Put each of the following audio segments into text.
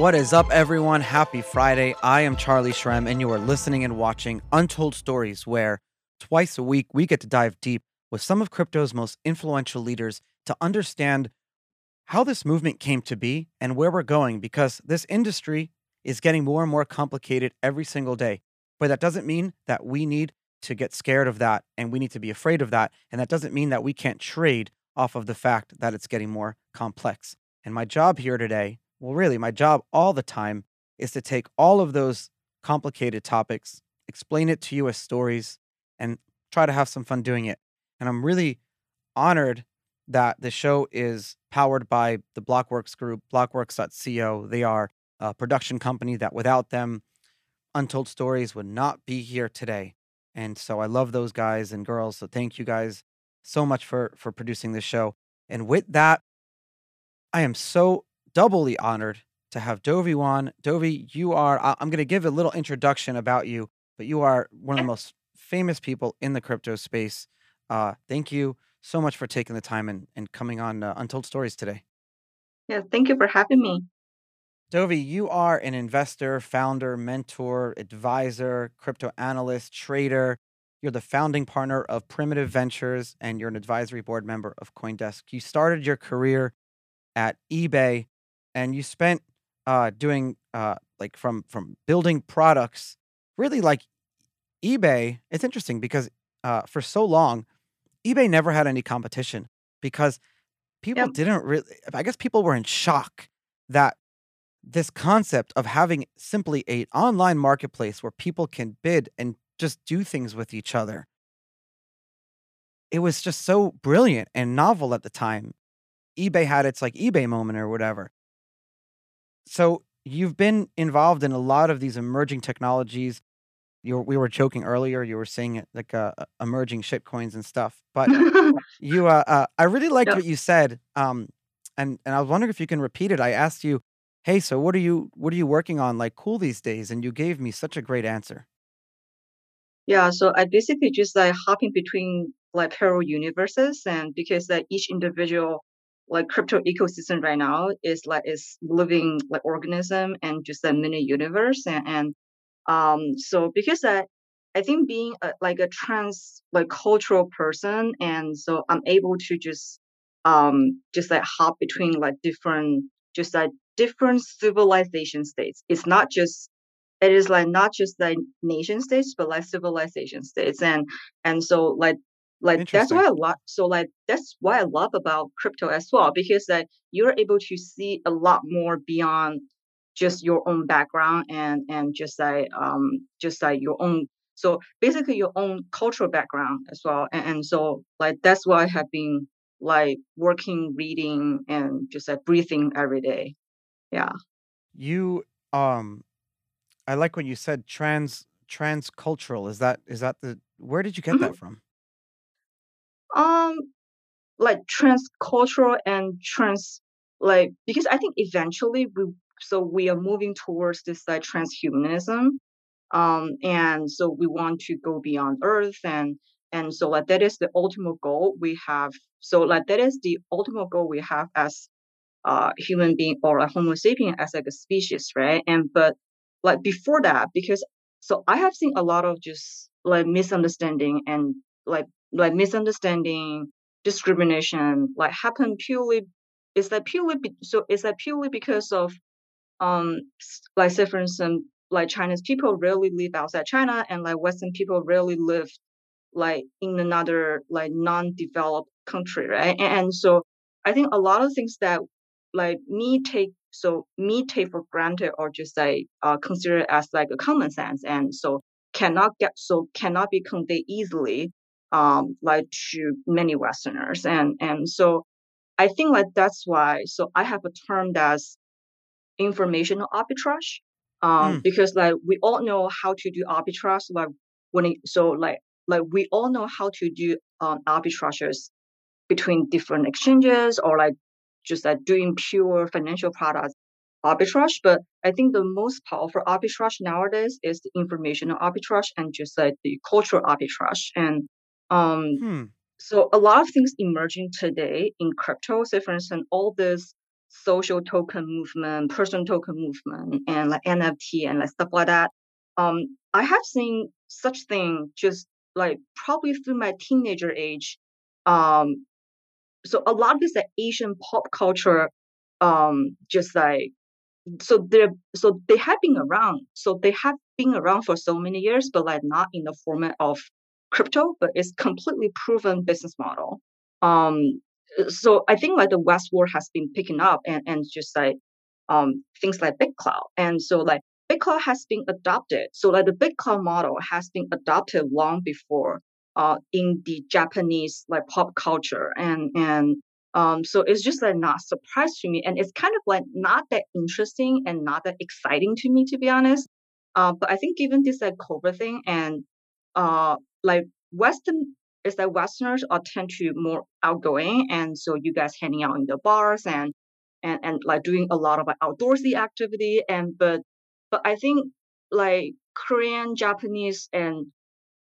What is up, everyone? Happy Friday. I am Charlie Shrem, and you are listening and watching Untold Stories, where twice a week we get to dive deep with some of crypto's most influential leaders to understand how this movement came to be and where we're going, because this industry is getting more and more complicated every single day. But that doesn't mean that we need to get scared of that and we need to be afraid of that. And that doesn't mean that we can't trade off of the fact that it's getting more complex. And my job here today, well, really, my job all the time is to take all of those complicated topics, explain it to you as stories, and try to have some fun doing it. And I'm really honored that the show is powered by the Blockworks group, blockworks.co. They are a production company that without them, Untold Stories would not be here today. And so I love those guys and girls. So thank you guys so much for for producing this show. And with that, I am so doubly honored to have Dovey Wan. Dovey, you are I'm going to give a little introduction about you, but you are one of the most famous people in the crypto space. Uh, thank you so much for taking the time and, and coming on uh, Untold Stories today. Yeah, thank you for having me. Dovey, you are an investor, founder, mentor, advisor, crypto analyst, trader. You're the founding partner of Primitive Ventures and you're an advisory board member of Coindesk. You started your career at eBay and you spent uh, doing uh, like from from building products really like eBay. It's interesting because uh, for so long, eBay never had any competition because people Yep. didn't really, I guess people were in shock that this concept of having simply a online marketplace where people can bid and just do things with each other it was just so brilliant and novel at the time ebay had its like ebay moment or whatever so you've been involved in a lot of these emerging technologies. You were, we were joking earlier you were saying it like uh, uh, emerging shitcoins and stuff but you uh, uh i really liked Yep. what you said um and and i was wondering if you can repeat it. I asked you hey so what are you what are you working on like cool these days? And you gave me such a great answer. Yeah, so I basically just like hopping between like parallel universes and because like each individual like crypto ecosystem right now is like is living like organism and just a mini universe and, and um so because I I think being a, like a trans like cultural person and so I'm able to just um just like hop between like different just like different civilization states. It's not just it is like not just like nation states but like civilization states and and so like like that's why I love so like that's why I love about crypto as well because like you're able to see a lot more beyond just your own background and and just like um just like your own so basically your own cultural background as well and, and so like that's why I have been like working reading and just like breathing every day. Yeah. You um i like when you said trans transcultural is that is that the where did you get that Mhm. from um like transcultural and trans like because I think eventually we so we are moving towards this like transhumanism um and so we want to go beyond earth and and so like that is the ultimate goal we have so like that is the ultimate goal we have as uh human being or a homo sapien as like a species right? And but like before that because so i have seen a lot of just like misunderstanding and like like misunderstanding discrimination like happen purely is that purely be, so is that purely because of um like say for instance like chinese people rarely live outside china and like western people rarely live like in another like non-developed country right? And, and so i think a lot of things that like me take so me take for granted or just like uh, consider as like a common sense and so cannot get so cannot be conveyed easily um like to many westerners. And and so i think like that's why so i have a term that's informational arbitrage um mm, because like we all know how to do arbitrage like when it, so like like we all know how to do um arbitrages between different exchanges or like just like doing pure financial products arbitrage but i think the most powerful arbitrage nowadays is the informational arbitrage and just like the cultural arbitrage. And um hmm so a lot of things emerging today in crypto say for instance all this social token movement, personal token movement, and like NFT and like stuff like that. Um, I have seen such thing just like probably through my teenager age. Um, so a lot of this like Asian pop culture, um, just like so they're so they have been around. So they have been around for so many years, but like not in the format of crypto, but it's completely proven business model. Um, so I think like the West world has been picking up and, and just like um things like BitClout. And so like BitClout has been adopted. So like the BitClout model has been adopted long before uh in the Japanese like pop culture and and um so it's just like not surprise to me and it's kind of like not that interesting and not that exciting to me to be honest. Uh, but I think given this like COVID thing and uh like Western is that Westerners are tend to more outgoing, and so you guys hanging out in the bars and and and like doing a lot of like, outdoorsy activity. And but but I think like Korean, Japanese, and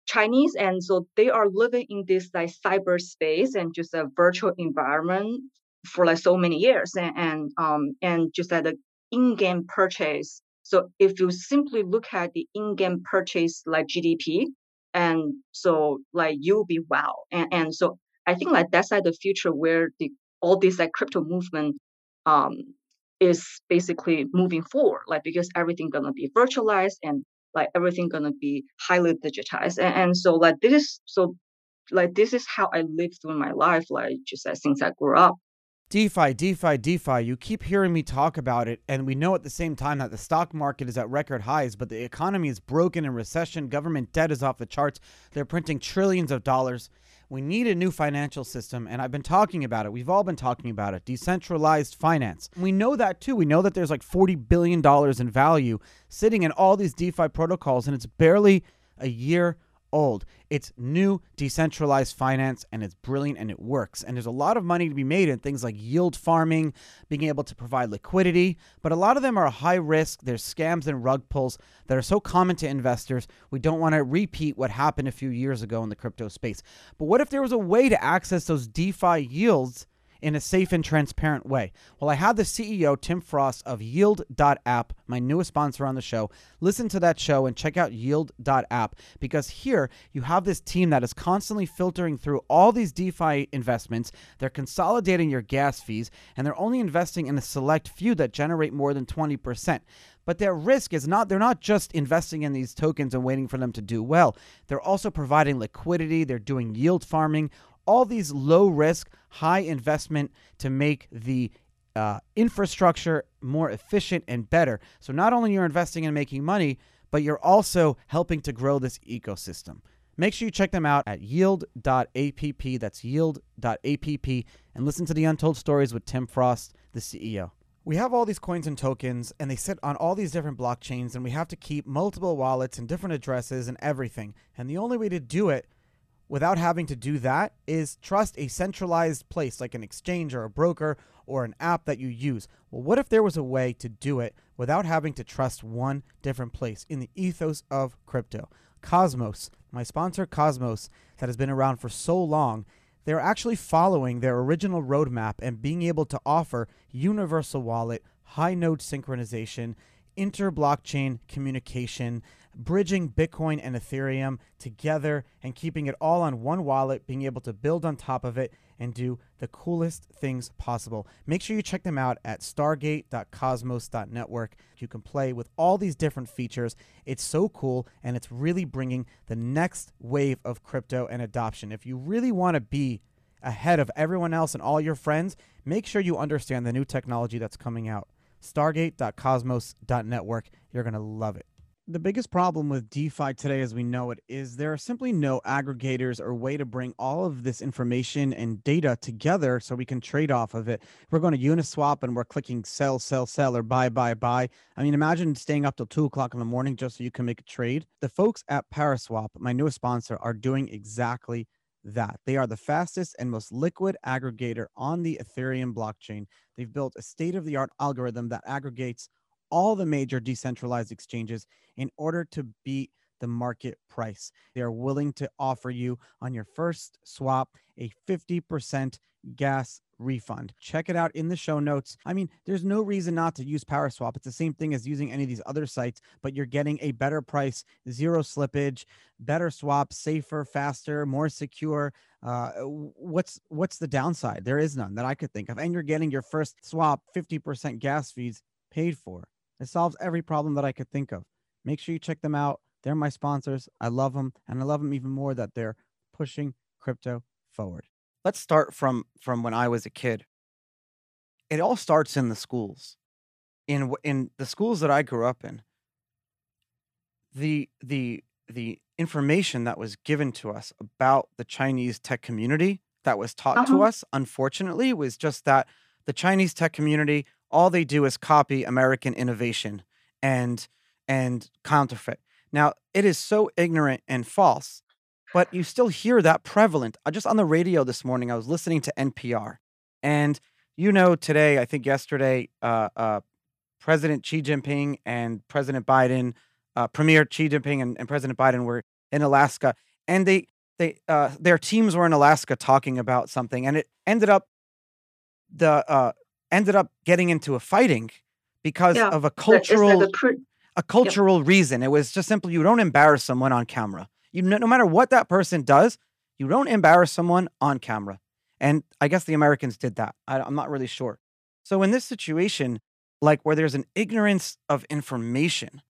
Chinese, and so they are living in this like cyberspace and just a virtual environment for like so many years, and and um and just like the in-game purchase. So if you simply look at the in-game purchase like GDP, and so like you'll be wow. And, and so i think like that's like the future where the all this like crypto movement um is basically moving forward like because everything gonna be virtualized and like everything gonna be highly digitized. And, and so like this is so like this is how i live through my life like just as since i grew up DeFi, DeFi, DeFi. You keep hearing me talk about it, and we know at the same time that the stock market is at record highs, but the economy is broken in recession. Government debt is off the charts. They're printing trillions of dollars. We need a new financial system, and I've been talking about it. We've all been talking about it decentralized finance. We know that too. We know that there's like $40 billion in value sitting in all these DeFi protocols, and it's barely a year old. It's new decentralized finance and it's brilliant and it works. And there's a lot of money to be made in things like yield farming, being able to provide liquidity, but a lot of them are high risk. There's scams and rug pulls that are so common to investors. We don't want to repeat what happened a few years ago in the crypto space. But what if there was a way to access those DeFi yields? In a safe and transparent way. Well, I had the CEO, Tim Frost of Yield.app, my newest sponsor on the show. Listen to that show and check out Yield.app because here you have this team that is constantly filtering through all these DeFi investments. They're consolidating your gas fees and they're only investing in a select few that generate more than 20% but their risk is not they're not just investing in these tokens and waiting for them to do well they're also providing liquidity they're doing yield farming all these low risk, high investment to make the uh, infrastructure more efficient and better. So not only you're investing in making money, but you're also helping to grow this ecosystem. Make sure you check them out at yield.app. That's yield.app. And listen to the Untold Stories with Tim Frost, the CEO. We have all these coins and tokens, and they sit on all these different blockchains, and we have to keep multiple wallets and different addresses and everything. And the only way to do it without having to do that is trust a centralized place like an exchange or a broker or an app that you use. Well, what if there was a way to do it without having to trust one different place in the ethos of crypto? Cosmos, my sponsor Cosmos, that has been around for so long, they're actually following their original roadmap and being able to offer universal wallet, high node synchronization, inter blockchain communication, bridging Bitcoin and Ethereum together and keeping it all on one wallet, being able to build on top of it and do the coolest things possible. Make sure you check them out at stargate.cosmos.network. You can play with all these different features. It's so cool and it's really bringing the next wave of crypto and adoption. If you really want to be ahead of everyone else and all your friends, make sure you understand the new technology that's coming out. Stargate.cosmos.network. You're going to love it the biggest problem with DeFi today, as we know it, is there are simply no aggregators or way to bring all of this information and data together so we can trade off of it. We're going to Uniswap and we're clicking sell, sell, sell, or buy, buy, buy. I mean, imagine staying up till two o'clock in the morning just so you can make a trade. The folks at Paraswap, my newest sponsor, are doing exactly that. They are the fastest and most liquid aggregator on the Ethereum blockchain. They've built a state of the art algorithm that aggregates all the major decentralized exchanges in order to beat the market price. They are willing to offer you on your first swap a 50% gas refund. Check it out in the show notes. I mean, there's no reason not to use Paraswap. It's the same thing as using any of these other sites, but you're getting a better price, zero slippage, better swap, safer, faster, more secure. Uh, what's what's the downside? There is none that I could think of. And you're getting your first swap 50% gas fees paid for. It solves every problem that I could think of. Make sure you check them out. They're my sponsors. I love them, and I love them even more that they're pushing crypto forward. Let's start from from when I was a kid. It all starts in the schools. In in the schools that I grew up in, the the the information that was given to us about the Chinese tech community that was taught to Uh-huh. us, unfortunately, was just that the Chinese tech community, all they do is copy American innovation and and counterfeit. Now, it is so ignorant and false, but you still hear that prevalent. Uh, Just on the radio this morning, I was listening to NPR, and you know, today, I think yesterday, uh, uh, President Xi Jinping and President Biden, uh, Premier Xi Jinping and, and President Biden were in Alaska, and they they uh, their teams were in Alaska talking about something, and it ended up the uh, ended up getting into a fighting because Yeah. of a That- It's like cultural a cultural reason. It was just simply you don't embarrass someone on camera. You no, no matter what that person does, you don't embarrass someone on camera. And I guess the Americans did that. I, I'm not really sure. So in this situation, like where there's an ignorance of information,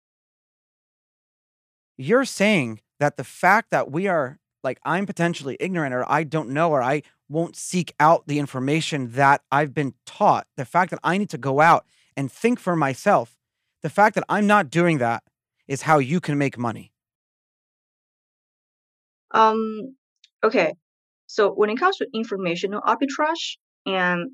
you're saying that the fact that we are like I'm potentially ignorant or I don't know or I won't seek out the information that I've been taught, the fact that I need to go out and think for myself, the fact that I'm not doing that is how you can make money. Um, okay. So when it comes to informational arbitrage, and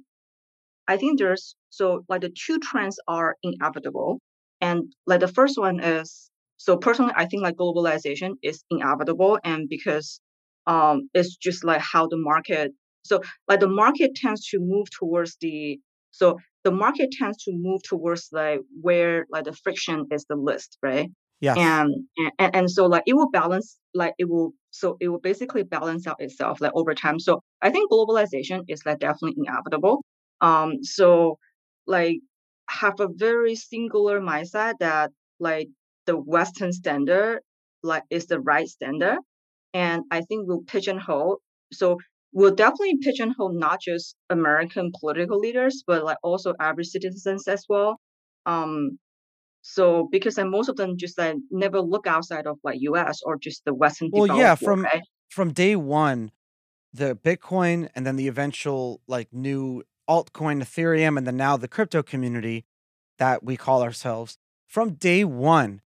I think there's so like the two trends are inevitable. And like the first one is so personally, I think like globalization is inevitable, and because um, it's just like how the market. So like the market tends to move towards the so the market tends to move towards like where like the friction is the least, right? Yeah. and and and so like it will balance like it will so it will basically balance out itself like over time so i think globalization is like definitely inevitable um so like have a very singular mindset that like the western standard like is the right standard and i think we'll pigeonhole so we'll definitely pigeonhole not just american political leaders but like also average citizens as well um so because then most of them just like never look outside of like US or just the Western Well, yeah, from right? from day one, the Bitcoin and then the eventual like new altcoin Ethereum and then now the crypto community that we call ourselves. From day one,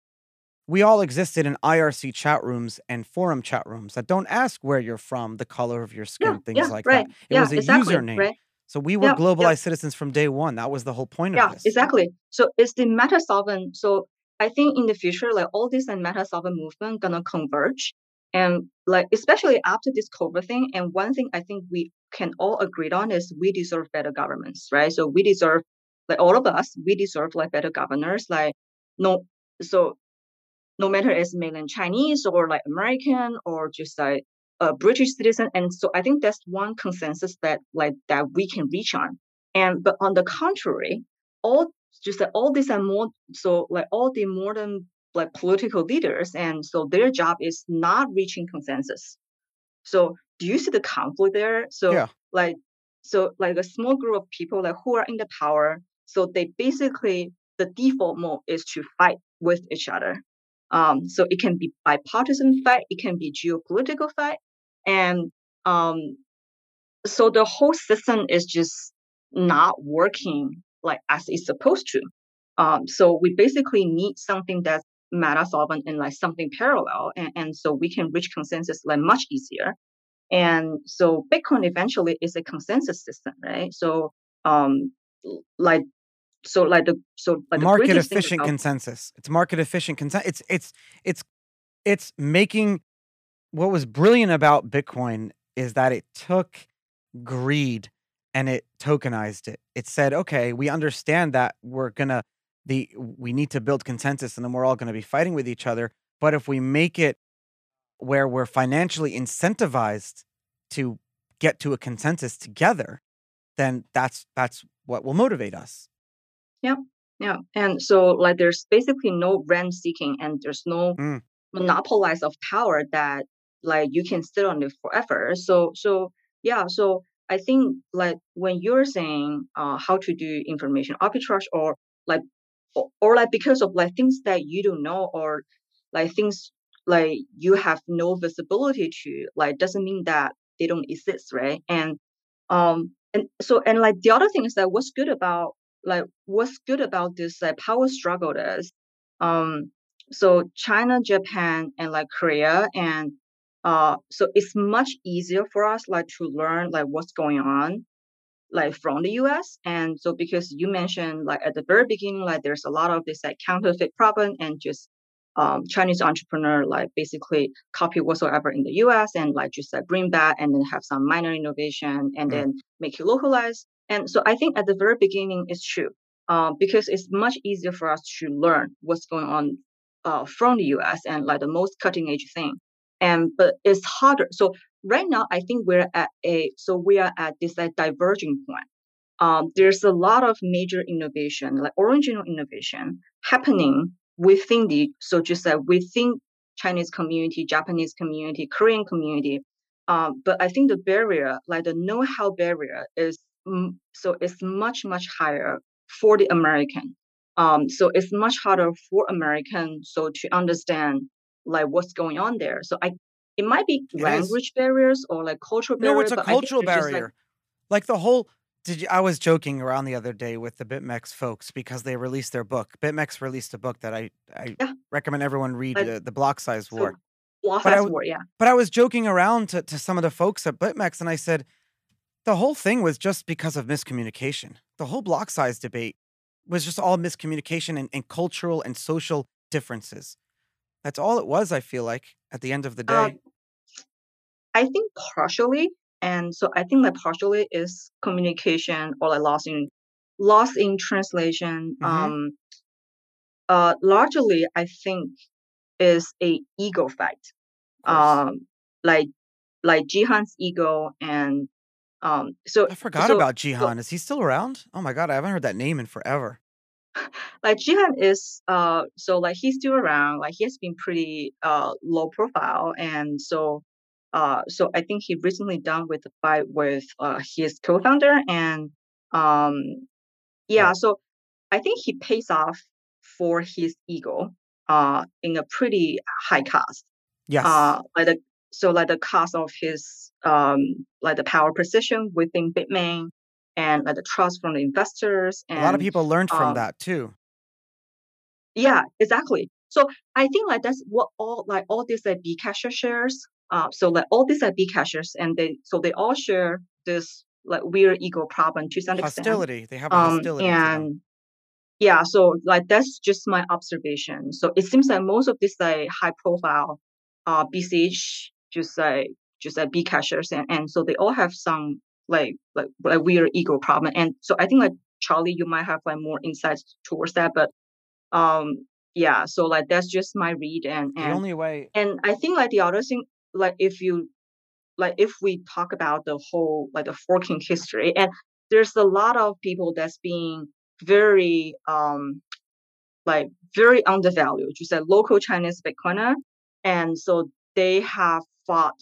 we all existed in IRC chat rooms and forum chat rooms that don't ask where you're from, the color of your skin, Yeah, things yeah, like right. that. It Yeah, was a exactly, username. right? So we were globalized citizens from day one. That was the whole point Yeah, of this. Yeah, exactly. So it's the meta sovereign. So I think in the future, like all this and meta sovereign movement gonna converge. And like especially after this COVID thing, and one thing I think we can all agree on is we deserve better governments, right? So we deserve like all of us, we deserve like better governors. Like no so no matter it's mainland Chinese or like American or just like a British citizen. And so I think that's one consensus that like that we can reach on. And but on the contrary, all just like all these are more so like all the modern like political leaders, and so their job is not reaching consensus. So do you see the conflict there? So Yeah. like so like a small group of people like who are in the power, so they basically the default mode is to fight with each other. Um, so it can be bipartisan fight, it can be geopolitical fight, and um, so the whole system is just not working like as it's supposed to. Um, so we basically need something that's meta sovereign and like something parallel, and, and so we can reach consensus like much easier. And so Bitcoin eventually is a consensus system, right? So um, like so like the so like the market efficient about consensus. It's market efficient consensus. It's it's it's it's making what was brilliant about Bitcoin is that it took greed and it tokenized it. It said, okay, we understand that we're gonna the we need to build consensus and then we're all gonna be fighting with each other. But if we make it where we're financially incentivized to get to a consensus together, then that's that's what will motivate us. Yeah. Yeah. And so like there's basically no rent seeking and there's no Mm. monopolize of power that like you can sit on it forever. So so yeah, so I think like when you're saying uh how to do information arbitrage or like or, or like because of like things that you don't know or like things like you have no visibility to like doesn't mean that they don't exist right and um and so and like the other thing is that what's good about like what's good about this like power struggle is um so china japan and like korea and uh so it's much easier for us like to learn like what's going on like from the US. And so because you mentioned like at the very beginning, like there's a lot of this like counterfeit problem and just um, Chinese entrepreneur like basically copy whatsoever in the US and like just like bring back and then have some minor innovation and Mm. then make it localized. And so I think at the very beginning it's true um, because it's much easier for us to learn what's going on uh, from the US and like the most cutting edge thing. And but it's harder. So right now I think we're at a so we are at this like diverging point. Um, there's a lot of major innovation, like original innovation, happening within the so just like within Chinese community, Japanese community, Korean community. Um, but I think the barrier, like the know-how barrier, is so it's much much higher for the American. Um, so it's much harder for American so to understand like what's going on there. So I it might be It is. language barriers or like cultural barriers. No, it's a cultural they're like, barrier. Like the whole did you I was joking around the other day with the BitMEX folks because they released their book. BitMEX released a book that I I Yeah. recommend everyone read Like, uh, The Block Size so War. Block But I Size War, yeah. But I was joking around to, to some of the folks at BitMEX and I said the whole thing was just because of miscommunication. The whole block size debate was just all miscommunication and, and cultural and social differences. That's all it was, I feel like, at the end of the day. Um, I think partially, and so I think that partially is communication or like loss in loss in translation. Mhm. Um, uh, largely I think is a ego fight. Um, like like Jihan's ego and um. So I forgot so about so Jihan. Is he still around? Oh my god, I haven't heard that name in forever. like Jihan is uh so like he's still around like he has been pretty uh low profile and so uh so I think he recently done with the fight with uh his co-founder and um yeah Right. so I think he pays off for his ego uh in a pretty high cost Yes. uh like the so like the cost of his um like the power position within Bitmain and like the trust from the investors And, A lot of people learned from um that too. Yeah, exactly. So I think like that's what all like all these like Bcash shares. Uh, so like all these like Bcashers and they so they all share this like weird ego problem to some extent. Hostility. They have a Um, hostility them. and yeah, so like that's just my observation. So it seems like most of these like high profile uh BCH just like just like Bcashers and, and so they all have some like like like weird ego problem. And so I think like Charlie, you might have like more insights towards that, but um yeah so like that's just my read and and The only way and i think like the other thing like if you like if we talk about the whole like the forking history and there's a lot of people that's being very um like very undervalued just like local chinese bitcoiner and so they have fought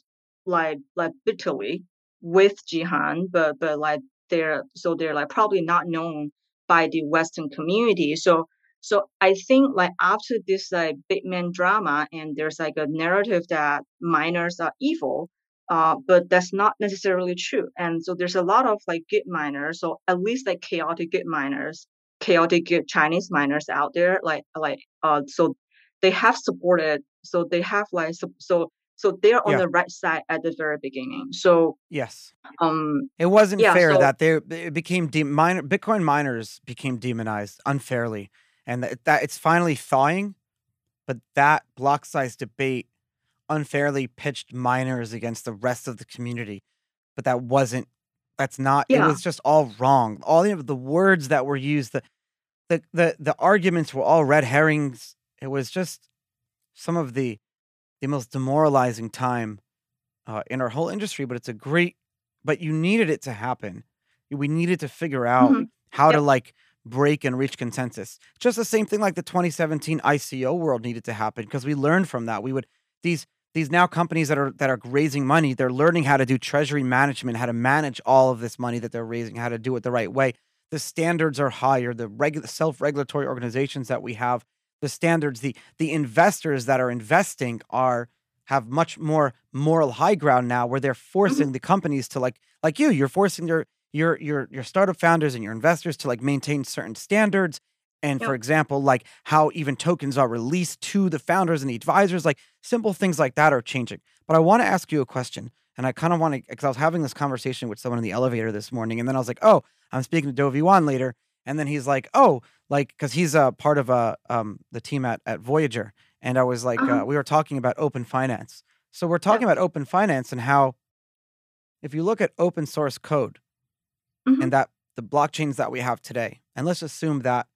like like bitterly with jihan but but like they're so they're like probably not known by the western community. So so i think like after this like Bitmain drama and there's like a narrative that miners are evil uh, but that's not necessarily true. And so there's a lot of like good miners so at least like chaotic good miners chaotic good Chinese miners out there, like like uh, so they have supported, so they have like so so, they're on Yeah. the right side at the very beginning. So yes. um It wasn't yeah, fair so that they it became de- miner Bitcoin miners became demonized unfairly, and that, that it's finally thawing. But that block size debate unfairly pitched miners against the rest of the community. But that wasn't. That's not. It was just all wrong. All the, the words that were used, the, the the the arguments were all red herrings. It was just some of the the most demoralizing time uh, in our whole industry, but it's a great. But you needed it to happen. We needed to figure out hmm how to like break and reach consensus. Just the same thing like the 2017 ICO world needed to happen because we learned from that. We would these these now companies that are that are raising money, they're learning how to do treasury management, how to manage all of this money that they're raising, how to do it the right way. The standards are higher. The regular self-regulatory organizations that we have, the standards, the the investors that are investing are have much more moral high ground now where they're forcing mm-hmm. the companies to like like you, you're forcing your your your your startup founders and your investors to like maintain certain standards. And for example like how even tokens are released to the founders and the advisors like simple things like that are changing. But i want to ask you a question and i kind of want to because i was having this conversation with someone in the elevator this morning and then i was like oh i'm speaking to dovey wan later and then he's like oh like because he's a part of uh, um, the team at, at voyager and i was like Uh-huh. uh, we were talking about open finance. So we're talking about open finance and how if you look at open source code hmm and that the blockchains that we have today, and let's assume that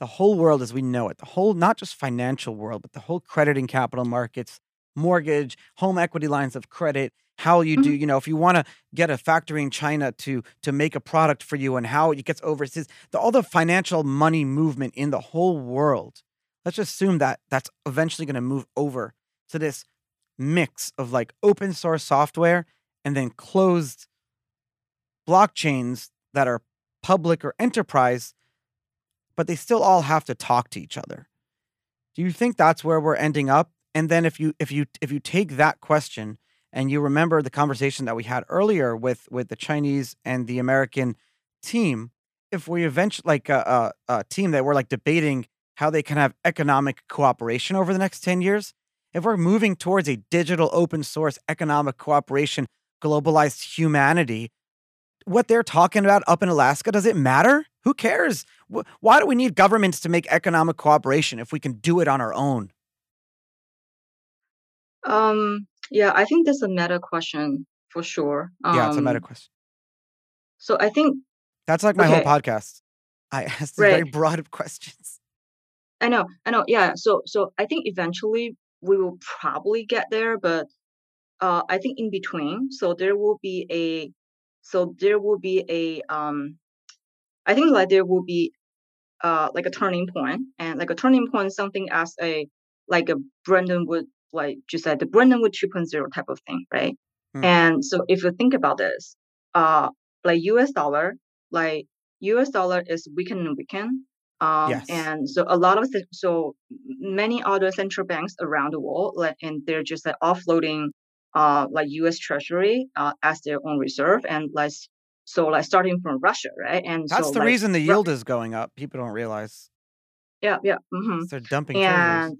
the whole world as we know it, the whole not just financial world, but the whole credit and capital markets, mortgage, home equity lines of credit, how you do, hmm you know, if you want to get a factory in China to to make a product for you and how it gets overseas, the, all the financial money movement in the whole world. Let's just assume that that's eventually going to move over to this mix of like open source software and then closed blockchains that are public or enterprise, but they still all have to talk to each other. Do you think that's where we're ending up? And then if you if you if you take that question and you remember the conversation that we had earlier with with the Chinese and the American team, if we eventually like a, a, a team that we're like debating how they can have economic cooperation over the next 10 years, if we're moving towards a digital open source economic cooperation, globalized humanity, what they're talking about up in Alaska, does it matter? Who cares? Why do we need governments to make economic cooperation if we can do it on our own? Um, yeah, I think that's a meta question for sure. Yeah, it's a meta Um, question. so I think That's like my whole podcast. I ask these very right. broad questions. I know, I know. Yeah. So so I think eventually we will probably get there, but uh, I think in between. So there will be a so there will be a um I think like there will be uh like a turning point and like a turning point something as a like a Bretton Wood like just said the Bretton Wood 2.0 type of thing, right? Hmm. And so if you think about this, uh like US dollar, like US dollar is weaken and weaken. Um Yes. and so a lot of so many other central banks around the world like and they're just like offloading uh like US Treasury uh as their own reserve and like so like starting from Russia, right? And That's so the like reason the Ru- yield is going up. People don't realize. yeah, yeah. hmm 'cause They're dumping and and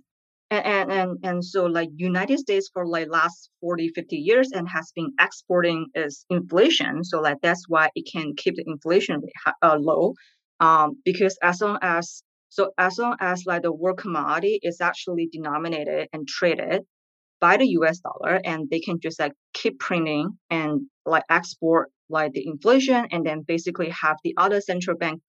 and and and so like united states for like last 40 50 years and has been exporting its inflation. So like that's why it can keep the inflation rate uh, low. Um because as long as so as long as like the world commodity is actually denominated and traded by the us dollar and they can just like keep printing and like export like the inflation and then basically have the other central bank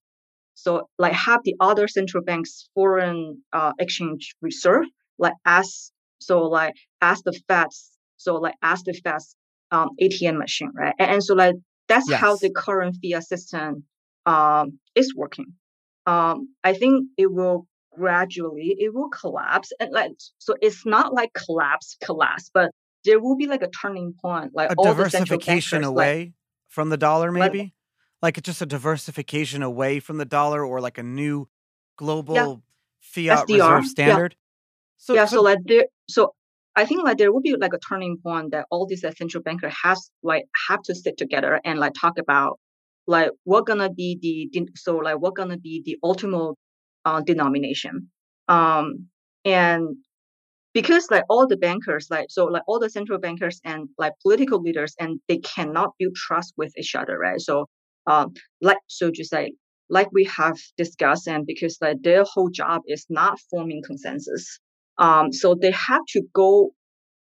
so like have the other central banks foreign uh, exchange reserve like as so like as the Fed's so like as the Fed's um, ATM machine, right? And, and so like that's how the current fiat system um, is working. Um, I think it will gradually it will collapse and like so it's not like collapse collapse, but there will be like a turning point. Like A all the central diversification like away from the dollar, maybe? Like it's just a diversification away from the dollar or like a new yeah, global fiat SDR, reserve standard. So Yeah, so so like there, so I think like there will be like a turning point that all these central bankers has like have to sit together and like talk about like what gonna be the, so like what gonna be the ultimate uh, denomination. Um, and because like all the bankers like so like all the central bankers and like political leaders and they cannot build trust with each other right so um like so just like like we have discussed and because like their whole job is not forming consensus um so they have to go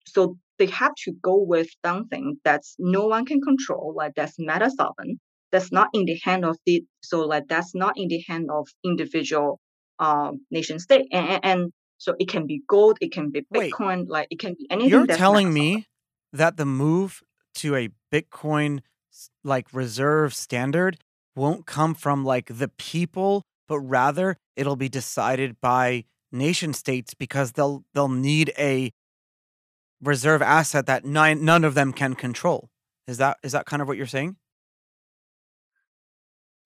so they have to go with something that's no one can control like that's meta sovereign that's not in the hand of the so like that's not in the hand of individual um nation state and, and So it can be gold, it can be Wait. Bitcoin, like it can be anything. You're telling me that the move to a Bitcoin like reserve standard won't come from like the people, but rather it'll be decided by nation states because they'll they'll need a reserve asset that nine, none of them can control. Is that is that kind of what you're saying?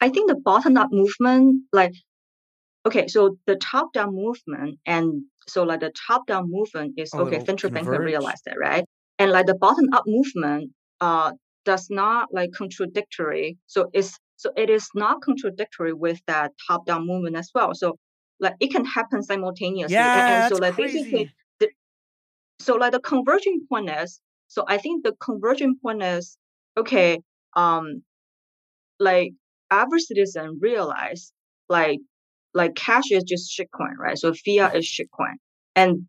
I think the bottom up movement, like okay, so the top down movement and so like the top down movement is okay, central banker converge. realize that, right? And like the bottom up movement uh does not like contradictory. So it's so it is not contradictory with that top down movement as well. So like it can happen simultaneously. And, Yeah, and so that's like basically the, so like the converging point is so I think the converging point is okay, um like average citizen realize like like cash is just shitcoin, right? So fiat is shitcoin. And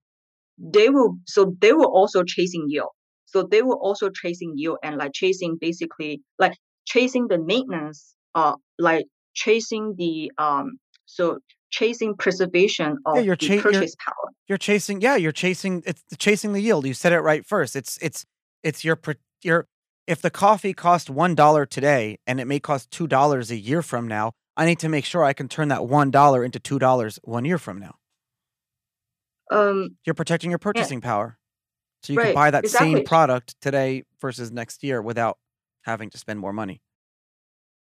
they will so they will also chasing yield. So they will also chasing yield and like chasing basically like chasing the maintenance, uh like chasing the um so chasing preservation Yeah, of you're the cha- you're power. you're chasing yeah, you're chasing it's chasing the yield. You said it right first. It's it's it's your your if the coffee cost one dollar today and it may cost two dollars a year from now, I need to make sure I can turn that one dollar into two dollars one year from now. Um You're protecting your yeah, purchasing power. So you can buy that same product today versus next year without having to spend more money.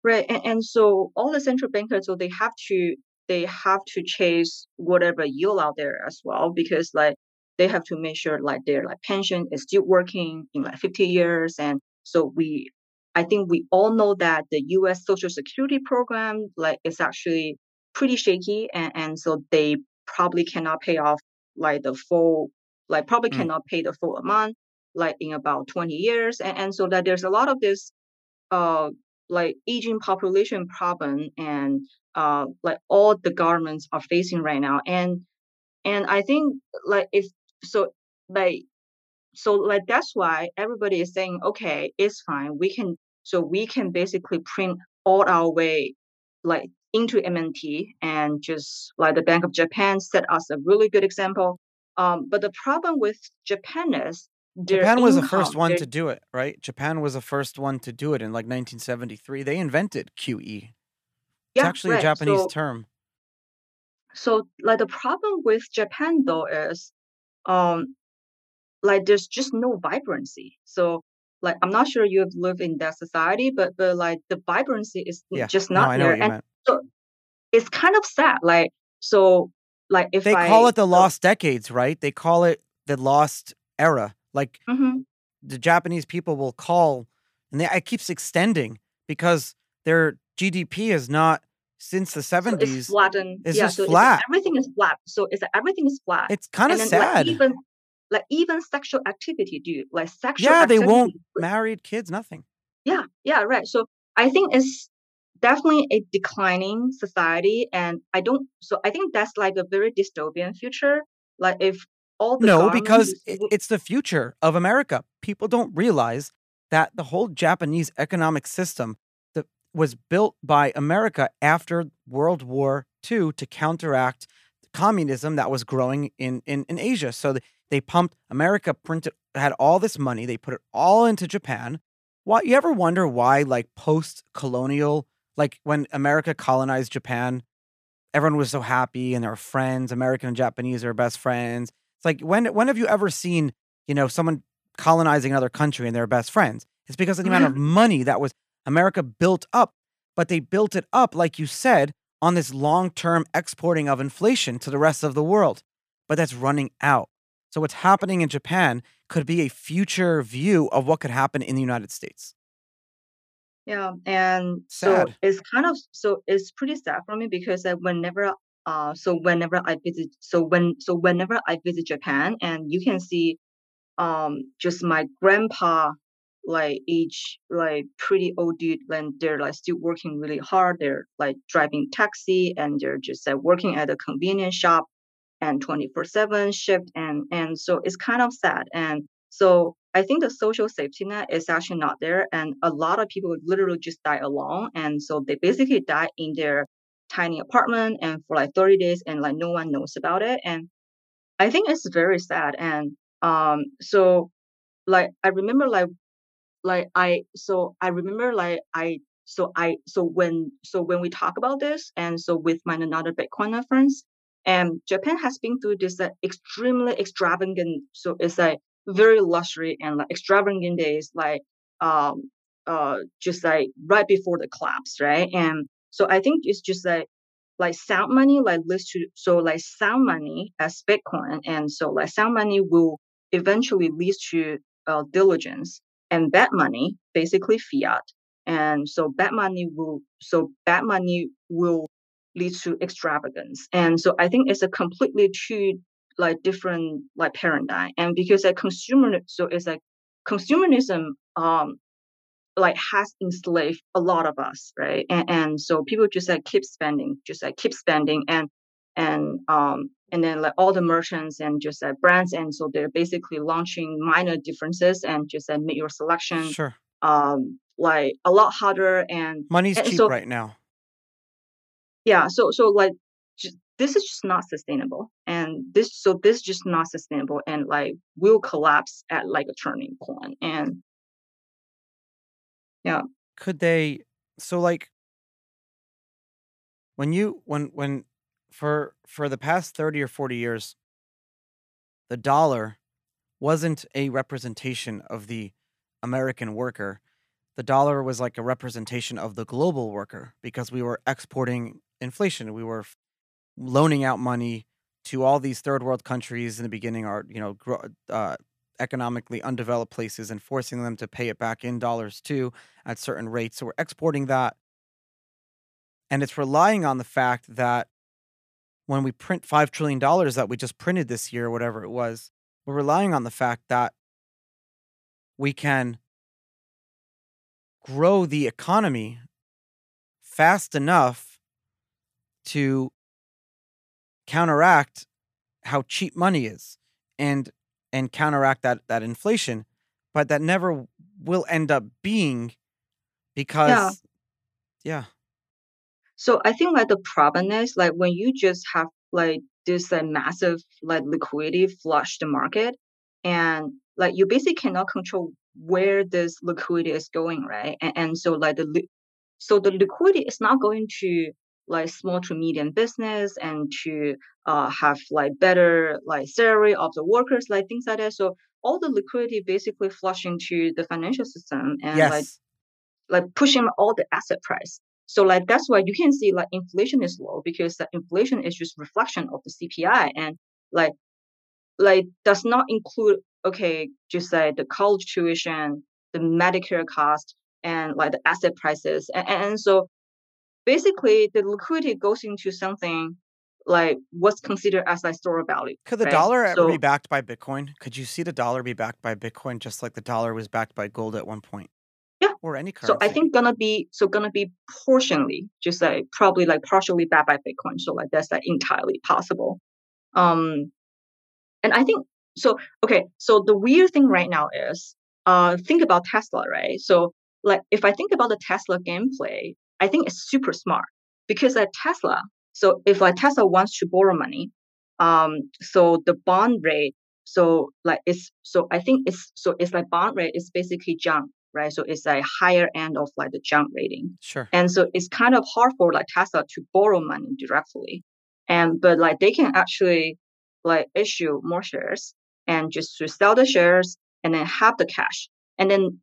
Right, and, and so all the central bankers, so they have to they have to chase whatever yield out there as well because like they have to make sure like their like pension is still working in like 50 years, and so we, I think we all know that the U.S. Social Security program like is actually pretty shaky, and and so they probably cannot pay off like the full like probably Mm. cannot pay the full amount like in about 20 years, and, and so that there's a lot of this uh like aging population problem and uh like all the governments are facing right now. And and i think like if so like so like that's why everybody is saying okay it's fine. We can so we can basically print all our way like into MMT and just like the bank of japan set us a really good example. Um but the problem with japan is Japan was the first income one their to do it, right? Japan was the first one to do it in like 1973. They invented QE. It's yeah actually a Japanese so term. So like the problem with Japan though is um like there's just no vibrancy. So like I'm not sure you've lived in that society, but but like the vibrancy is Yeah. just No, not I what there. And meant. so it's kind of sad. Like so like if They call it the so lost decades, right? They call it the lost era. Like mhm, the Japanese people will call, and they, it keeps extending because their GDP is not since the so it's 70s. flattened. It's Yeah, just so it's everything is flat. So it's everything is flat. It's kind of then like sad. even like even sexual activity, dude, like sexual Yeah, they won't married kids, nothing. Yeah, yeah, right. So I think it's definitely a declining society, and I don't. So I think that's like a very dystopian future. Like if all the No, because is, it, wo- it's the future of America. People don't realize that the whole Japanese economic system that was built by America after World War II to counteract communism that was growing in in, in Asia. So they, pumped America printed had all this money. They put it all into Japan. Why you ever wonder why like post colonial like when America colonized Japan, everyone was so happy and they were friends. American and Japanese are best friends. It's like when when have you ever seen, you know, someone colonizing another country and they're best friends? It's because of the amount of money that was America built up, but they built it up, like you said, on this long-term exporting of inflation to the rest of the world. But that's running out. So what's happening in Japan could be a future view of what could happen in the United States. yeah, and so it's kind of so it's pretty sad for me because uh, whenever uh so whenever I visit so when so whenever I visit Japan and you can see um just my grandpa like age like pretty old dude when they're like still working really hard they're like driving taxi and they're just like working at a convenience shop and 24 7 shift and and so it's kind of sad and so i think the social safety net is actually not there and a lot of people literally just die alone and so they basically die in their tiny apartment and for like 30 days and like no one knows about it and I think it's very sad. And um, so like I remember like like I so I remember like I so I so when so when we talk about this and so with my another Bitcoiner friends and Japan has been through this extremely extravagant so it's like very luxury and like extravagant days like um uh just like right before the collapse right and so I think it's just like like sound money like leads to so like sound money as Bitcoin and so like sound money will eventually lead to uh, diligence and bad money basically fiat and so bad money will so bad money will lead to extravagance and so i think it's a completely two like different like paradigm and because a consumer so it's like consumerism um like has enslaved a lot of us right and, and so people just like keep spending just like keep spending and and um and then like all the merchants and just like brands and so they're basically launching minor differences and just like make your selection Sure. um like a lot harder and Money's and cheap so right now. yeah so so like just, this is just not sustainable and this so this just not sustainable and like will collapse at like a turning point and yeah Could they so like when you when when for for the past 30 or 40 years the dollar wasn't a representation of the American worker. The dollar was like a representation of the global worker because we were exporting inflation. We were loaning out money to all these third world countries in the beginning, are you know uh, economically undeveloped places, and forcing them to pay it back in dollars too at certain rates. So we're exporting that, and it's relying on the fact that when we print five trillion dollars that we just printed this year, whatever it was, we're relying on the fact that we can grow the economy fast enough to counteract how cheap money is and and counteract that that inflation but that never will end up being yeah because yeah So I think like the problem is like when you just have like this like massive like liquidity flush the market and like you basically cannot control where this liquidity is going, right? And, and so like the so the liquidity is not going to like small to medium business and to uh have like better like salary of the workers, like things like that. So all the liquidity basically flush into the financial system and like like pushing all the asset price. So like that's why you can see like inflation is low because the inflation is just reflection of the CPI and like like does not include okay just like the college tuition, the Medicare cost, and like the asset prices and, and so basically the liquidity goes into something like what's considered as like store of value, could the right? dollar ever be backed by bitcoin could you see the dollar be backed by bitcoin just like the dollar was backed by gold at one point yeah, or any currency. so I think gonna be so gonna be portionally just like probably like partially backed by Bitcoin. So like that's like entirely possible. Um And I think so. Okay, so the weird thing right now is, uh, think about Tesla, right? So, like, if I think about the Tesla gameplay, I think it's super smart because at Tesla, so if like Tesla wants to borrow money, um, so the bond rate, so like it's so I think it's so it's like bond rate is basically junk, right? So it's like higher end of like the junk rating, sure and so it's kind of hard for like Tesla to borrow money directly, and but like they can actually like issue more shares and just to sell the shares and then have the cash. And then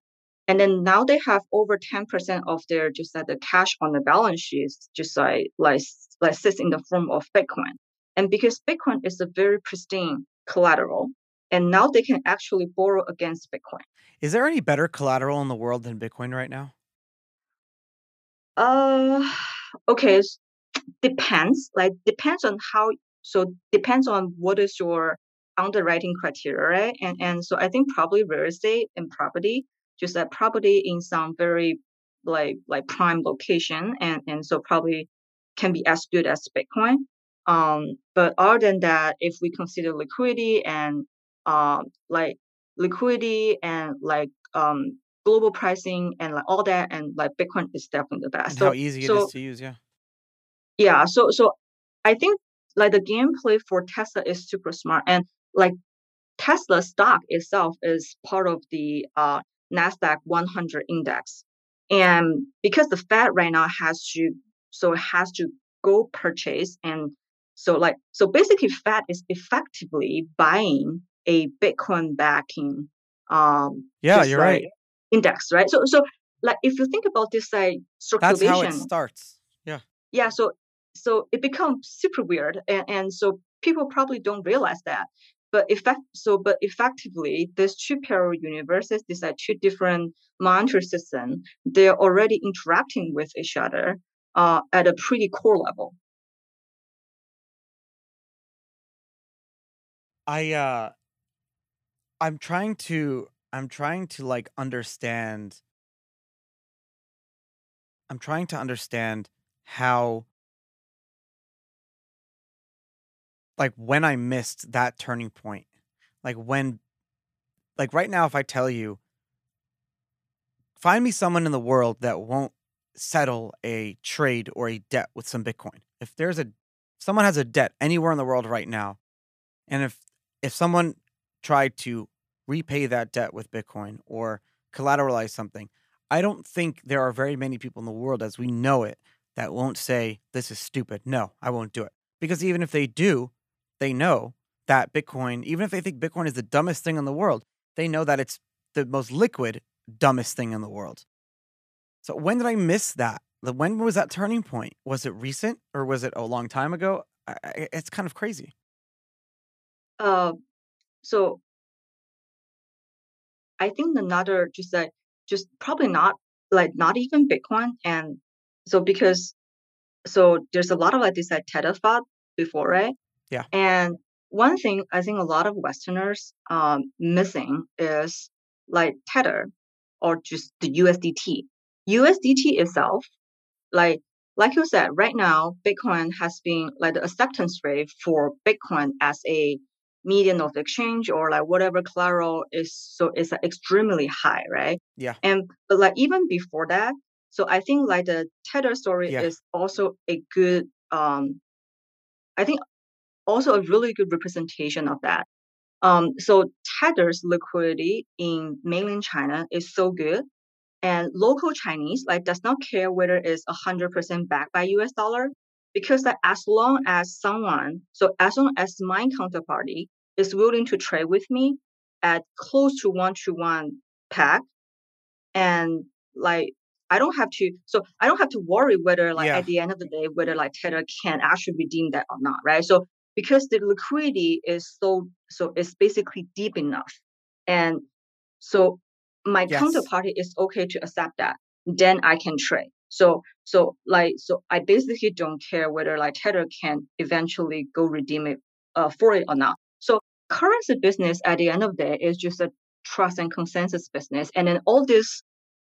and then now they have over 10% of their just like the cash on the balance sheets just like like like sits in the form of Bitcoin. And because Bitcoin is a very pristine collateral, and now they can actually borrow against Bitcoin. is there any better collateral in the world than bitcoin right now Uh okay, depends. Like depends on how so depends on what is your underwriting criteria, right? And and so I think probably real estate and property, just that property in some very like like prime location and and so probably can be as good as Bitcoin. Um, but other than that, if we consider liquidity and um like liquidity and like um global pricing and like all that and like Bitcoin is definitely the best. and how So easy it is so to use yeah yeah, so so I think like the gameplay for Tesla is super smart, and like Tesla stock itself is part of the uh, Nasdaq 100 index, and because the Fed right now has to, so it has to go purchase and so like so basically Fed is effectively buying a Bitcoin backing um Yeah, you're like, right. index, right? So so like if you think about this like circulation. That's how it starts. Yeah. yeah, so so it becomes super weird and, and so people probably don't realize that. But effect so but effectively these two parallel universes, these are two different monetary systems, they're already interacting with each other uh, at a pretty core level. I uh I'm trying to I'm trying to like understand I'm trying to understand how like when I missed that turning point. Like when like right now if I tell you find me someone in the world that won't settle a trade or a debt with some Bitcoin. If there's a someone has a debt anywhere in the world right now, and if if someone tried to repay that debt with Bitcoin or collateralize something, I don't think there are very many people in the world as we know it that won't say this is stupid. No, I won't do it. Because even if they do, they know that Bitcoin, even if they think Bitcoin is the dumbest thing in the world, they know that it's the most liquid, dumbest thing in the world. So when did I miss that? When was that turning point? Was it recent or was it a long time ago? It's kind of crazy. Uh, so I think another just like just probably not like not even Bitcoin and so because so there's a lot of like this like tether thought before, right? Yeah. And one thing I think a lot of Westerners um missing is like tether or just the USDT. USDT itself, like like you said, right now Bitcoin has been like the acceptance rate for Bitcoin as a median of exchange or like whatever collateral is so it's like, extremely high, right? Yeah. And but like even before that, so I think like the Tether story Yeah. is also a good um I think also a really good representation of that. Um so Tether's liquidity in mainland China is so good and local Chinese like does not care whether it's hundred percent backed by US dollar because like as long as someone so as long as my counterparty is willing to trade with me at close to one to one pack and like I don't have to so I don't have to worry whether like Yeah. at the end of the day whether like Tether can actually redeem that or not, right? So because the liquidity is so so it's basically deep enough. And so my Yes. counterparty is okay to accept that, then I can trade. So so like so I basically don't care whether like Tether can eventually go redeem it uh, for it or not. So currency business at the end of the day is just a trust and consensus business, and then all this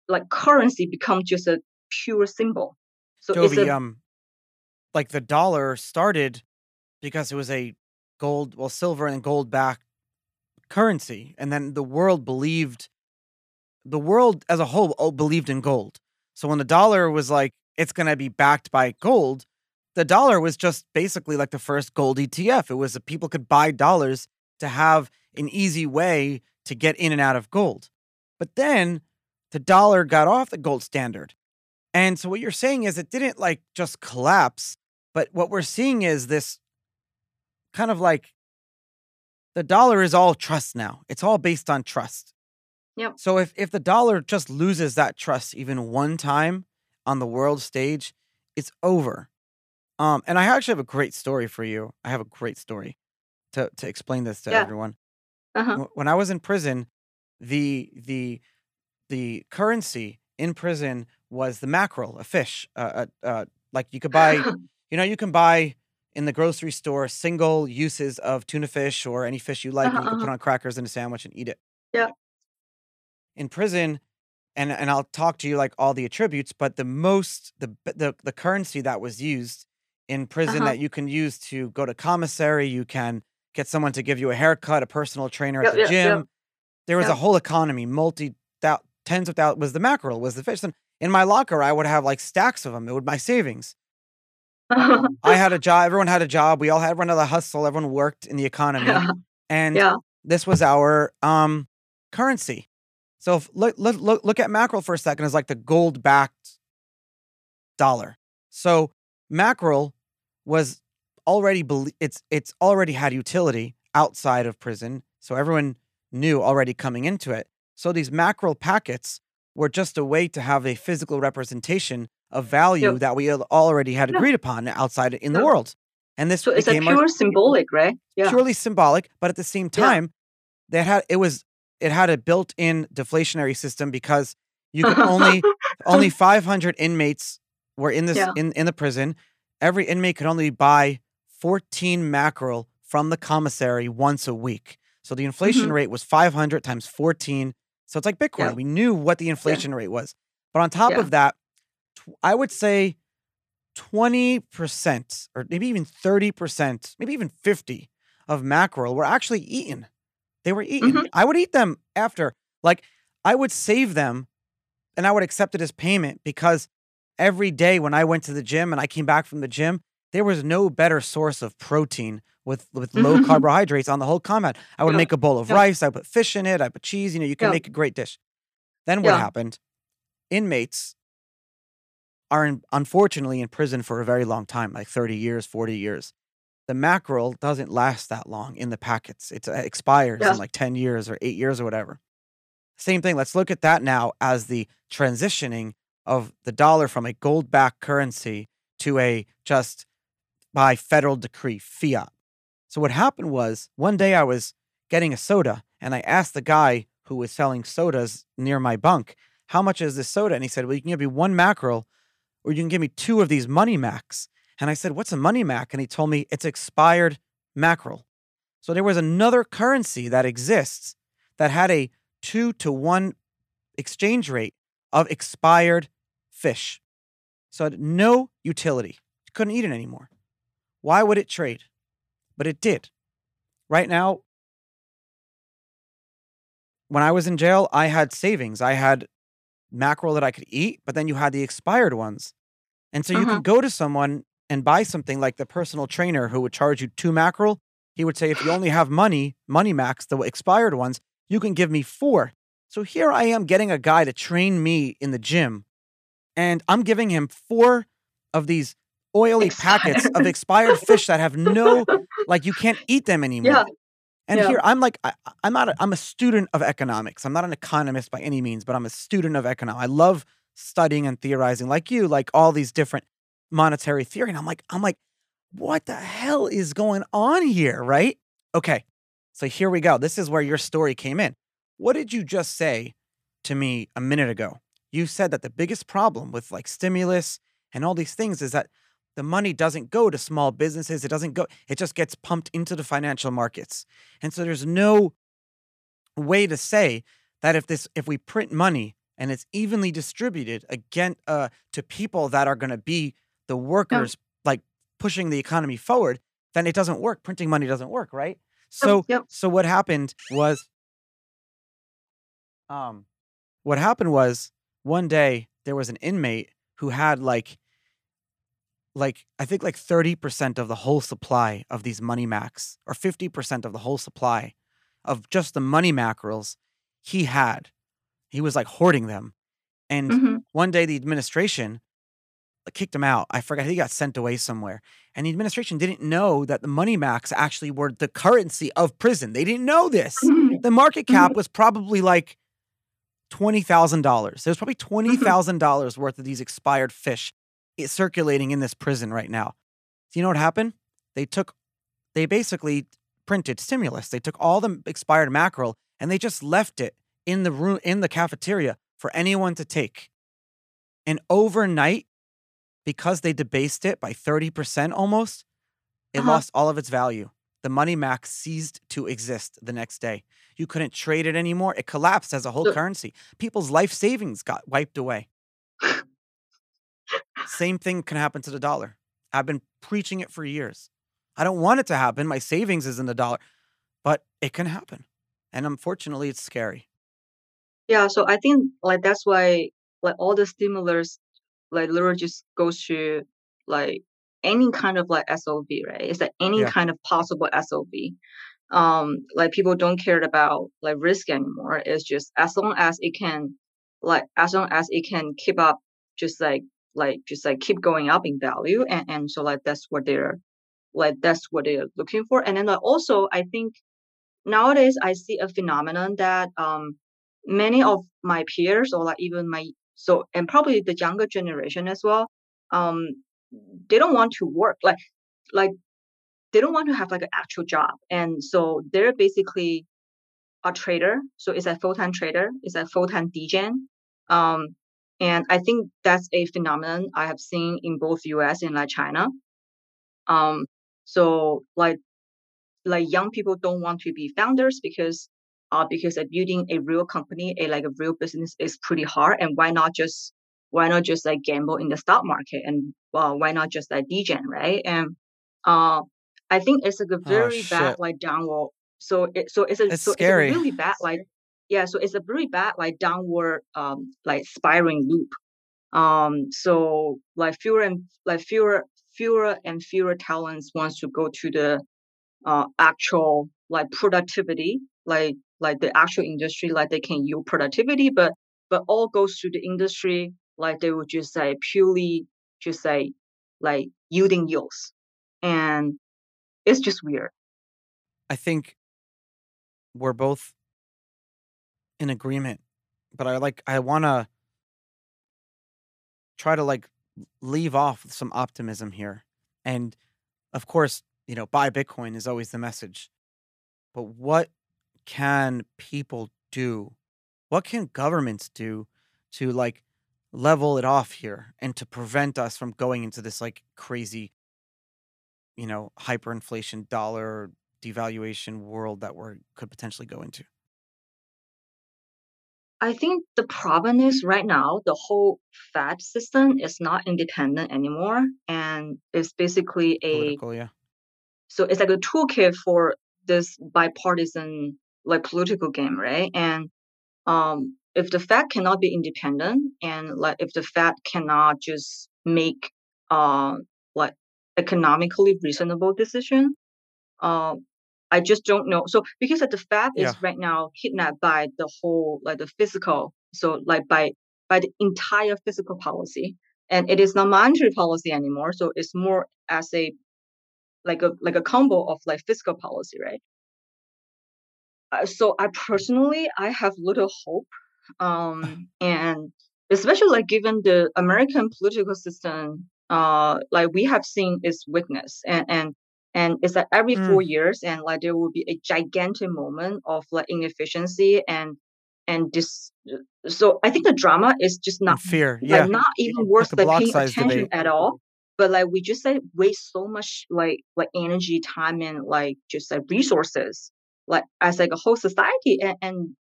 like currency becomes just a pure symbol. So it's Dovi, a um, like the dollar started because it was a gold, well, silver and gold backed currency. And then the world believed, the world as a whole oh, believed in gold. So when the dollar was like, it's going to be backed by gold, the dollar was just basically like the first gold ETF. It was that people could buy dollars to have an easy way to get in and out of gold. But then the dollar got off the gold standard. And so what you're saying is it didn't like just collapse, but what we're seeing is this kind of like the dollar is all trust now. It's all based on trust. Yep. So if if the dollar just loses that trust even one time on the world stage, it's over. Um, and I actually have a great story for you. I have a great story to to explain this to Yeah. everyone. uh-huh. When I was in prison, the the the currency in prison was the mackerel, a fish. Uh, uh, uh, like you could buy, you know, you can buy in the grocery store single uses of tuna fish or any fish you like, uh-huh, and you can put uh-huh. on crackers in a sandwich and eat it. Yeah. In prison, and and I'll talk to you like all the attributes, but the most the the the currency that was used in prison Uh-huh. that you can use to go to commissary, you can get someone to give you a haircut, a personal trainer at Yep, the yep, yep, gym. There was a whole economy, multi thou- tens of thousands was the mackerel, was the fish. And in my locker, I would have like stacks of them. It would my savings. I had a job. Everyone had a job. We all had everyone had a hustle. Everyone worked in the economy, yeah. and Yeah. this was our um currency. So if, look, look look at mackerel for a second as like the gold backed dollar. So mackerel was already belie- it's it's already had utility outside of prison. So everyone knew already coming into it. So these mackerel packets were just a way to have a physical representation of value Yep. that we already had Yeah. agreed upon outside in the world. And this So it's a our symbolic, right? Yeah. purely symbolic, but at the same Yeah. time, they had it was it had a built-in deflationary system because you could only only 500 inmates were in this Yeah. in in the prison. Every inmate could only buy 14 mackerel from the commissary once a week. So the inflation Mhm. rate was 500 times 14. So it's like Bitcoin. Yeah. We knew what the inflation rate was. But on top Yeah. of that, I would say 20% or maybe even 30%, maybe even 50 of mackerel were actually eaten. They were eaten. Mhm. I would eat them after. Like I would save them and I would accept it as payment because every day when I went to the gym and I came back from the gym, there was no better source of protein with with low Mhm. carbohydrates on the whole compound. I would Yeah. make a bowl of Yeah. rice, I put fish in it, I put cheese, you know, you can Yeah. make a great dish. Then what happened? Inmates are in, unfortunately in prison for a very long time, like 30 years, 40 years. The mackerel doesn't last that long in the packets. It expires Yeah. in like 10 years or 8 years or whatever. Same thing. Let's look at that now as the transitioning of the dollar from a gold backed currency to a just by federal decree fiat. So what happened was one day I was getting a soda and I asked the guy who was selling sodas near my bunk, how much is this soda? And he said, Well, you can give me one mackerel or you can give me two of these money macs. And I said, What's a money mac? And he told me it's expired mackerel. So there was another currency that exists that had a two to one exchange rate of expired fish. So no utility. You couldn't eat it anymore. Why would it trade? But it did. Right now, when I was in jail, I had savings. I had mackerel that I could eat, but then you had the expired ones. And so you Uh-huh. could go to someone and buy something like the personal trainer who would charge you two mackerel. He would say, if you only have money, money max, the expired ones, you can give me four. So here I am getting a guy to train me in the gym, and I'm giving him four of these oily packets of expired fish that have no, like, you can't eat them anymore. Yeah. And Yeah. here I'm like, I, I'm not, a, I'm a student of economics. I'm not an economist by any means, but I'm a student of economics. I love studying and theorizing, like you, like all these different monetary theory. And I'm like, I'm like, what the hell is going on here, right? Okay, so here we go. This is where your story came in. What did you just say to me a minute ago? You said that the biggest problem with like stimulus and all these things is that the money doesn't go to small businesses. It doesn't go, it just gets pumped into the financial markets. And so there's no way to say that if this if we print money and it's evenly distributed again uh, to people that are going to be the workers like pushing the economy forward, then it doesn't work. Printing money doesn't work, right? So yep. so what happened was um what happened was one day there was an inmate who had like like I think like 30% of the whole supply of these money macs or 50% of the whole supply of just the money mackerels he had. He was like hoarding them. And hmm one day the administration uh, kicked him out. I forgot he got sent away somewhere. And the administration didn't know that the money macs actually were the currency of prison. They didn't know this. Mm-hmm. The market cap mm-hmm. was probably like $20,000. There's probably mm-hmm. $20,000 worth of these expired fish circulating in this prison right now. Do you know what happened? They took, they basically printed stimulus. They took all the expired mackerel and they just left it in the room, in the cafeteria for anyone to take. And overnight, because they debased it by 30% almost, it Uh-huh. lost all of its value. The money max ceased to exist the next day. You couldn't trade it anymore. It collapsed as a whole So- currency. People's life savings got wiped away. Same thing can happen to the dollar. I've been preaching it for years. I don't want it to happen. My savings is in the dollar, but it can happen. And unfortunately, it's scary. Yeah, so I think like that's why like all the stimulus like literally just goes to like any kind of like SOV, right? It's like any Yeah. kind of possible SOV. Um, like people don't care about like risk anymore. It's just as long as it can, like as long as it can keep up, just like like just like keep going up in value, and and so like that's what they're like that's what they're looking for. And then like, also, I think nowadays I see a phenomenon that um many of my peers or like even my so and probably the younger generation as well um they don't want to work like like they don't want to have like an actual job and so they're basically a trader so it's a full-time trader it's a full-time dj um and i think that's a phenomenon i have seen in both us and like china. Um so like like young people don't want to be founders because uh because uh, building a real company a like a real business is pretty hard and why not just why not just like gamble in the stock market and well why not just like degen right? And uh i think it's like a Oh very bad like downward so it so it's a It's so it's a really bad like yeah so it's a really bad like downward um like spiraling loop um so like fewer and like fewer fewer and fewer talents wants to go to the uh, actual like productivity, like like the actual industry, like they can yield productivity, but but all goes to the industry, like they would just say purely just say like yielding yields, and it's just weird. I think we're both in agreement, but I like I want to try to like leave off some optimism here. And of course, you know, buy Bitcoin is always the message. But what can people do? What can governments do to like level it off here and to prevent us from going into this like crazy, you know, hyperinflation dollar devaluation world that we could potentially go into? I think the problem is right now the whole Fed system is not independent anymore, and it's basically a Political, yeah. so it's like a toolkit for this bipartisan like political game, right? And um, if the Fed cannot be independent, and like if the Fed cannot just make uh like economically reasonable decision, um, I just don't know. So because like, the Fed Yeah. is right now kidnapped by the whole like the physical, so like by by the entire physical policy, and it is not monetary policy anymore. So it's more as a like a like a combo of like fiscal policy, right? Uh, so I personally I have little hope, um, and especially like given the American political system, uh, like we have seen its weakness, and and and it's like every four Mm, years, and like there will be a gigantic moment of like inefficiency and and this. So I think the drama is just not and fear, like yeah. not even worth the like paying attention debate. at all. But like we just like waste so much like like energy, time, and like just like resources like as like a whole society and, and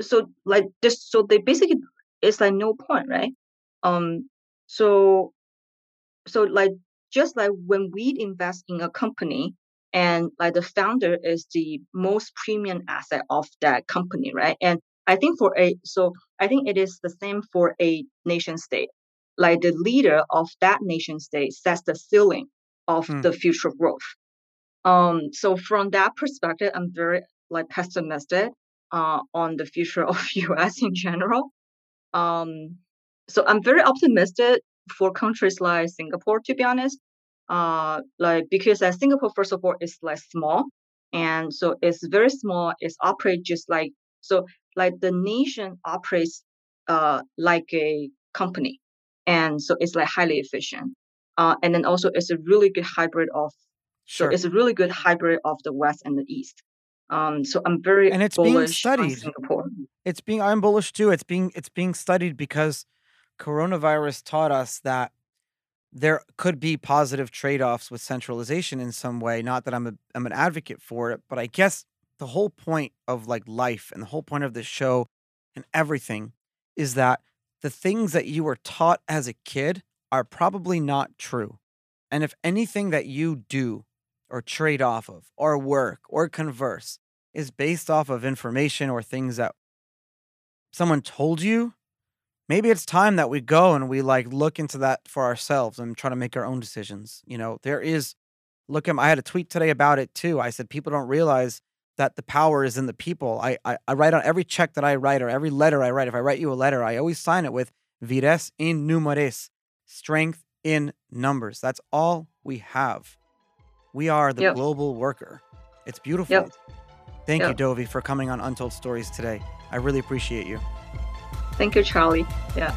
so like this so they basically it's like no point right um so so like just like when we invest in a company and like the founder is the most premium asset of that company right? And i think for a so i think it is the same for a nation state. Like the leader of that nation state sets the ceiling of Mm. the future growth. Um so from that perspective i'm very like pessimistic uh on the future of us in general. Um so i'm very optimistic for countries like singapore to be honest uh like because uh, singapore first of all is like small and so it's very small it's operate just like so like the nation operates uh like a company and so it's like highly efficient uh and then also it's a really good hybrid of so Sure. it's a really good hybrid of the west and the east um so i'm very And it's being studied. singapore It's being I'm bullish too. It's being it's being studied because coronavirus taught us that there could be positive trade-offs with centralization in some way. Not that I'm a I'm an advocate for it, but I guess the whole point of like life and the whole point of this show and everything is that the things that you were taught as a kid are probably not true. And if anything that you do or trade off of or work or converse is based off of information or things that someone told you, maybe it's time that we go and we like look into that for ourselves and try to make our own decisions. You know, there is look at I had a tweet today about it too. I said people don't realize that the power is in the people. I, I, I write on every check that I write or every letter I write. If I write you a letter, I always sign it with vires in numeris, strength in numbers. That's all we have. We are the Yep. global worker. It's beautiful. Yep. Thank you, Yep. Dovi, for coming on Untold Stories today. I really appreciate you. Thank you, Charlie. Yeah.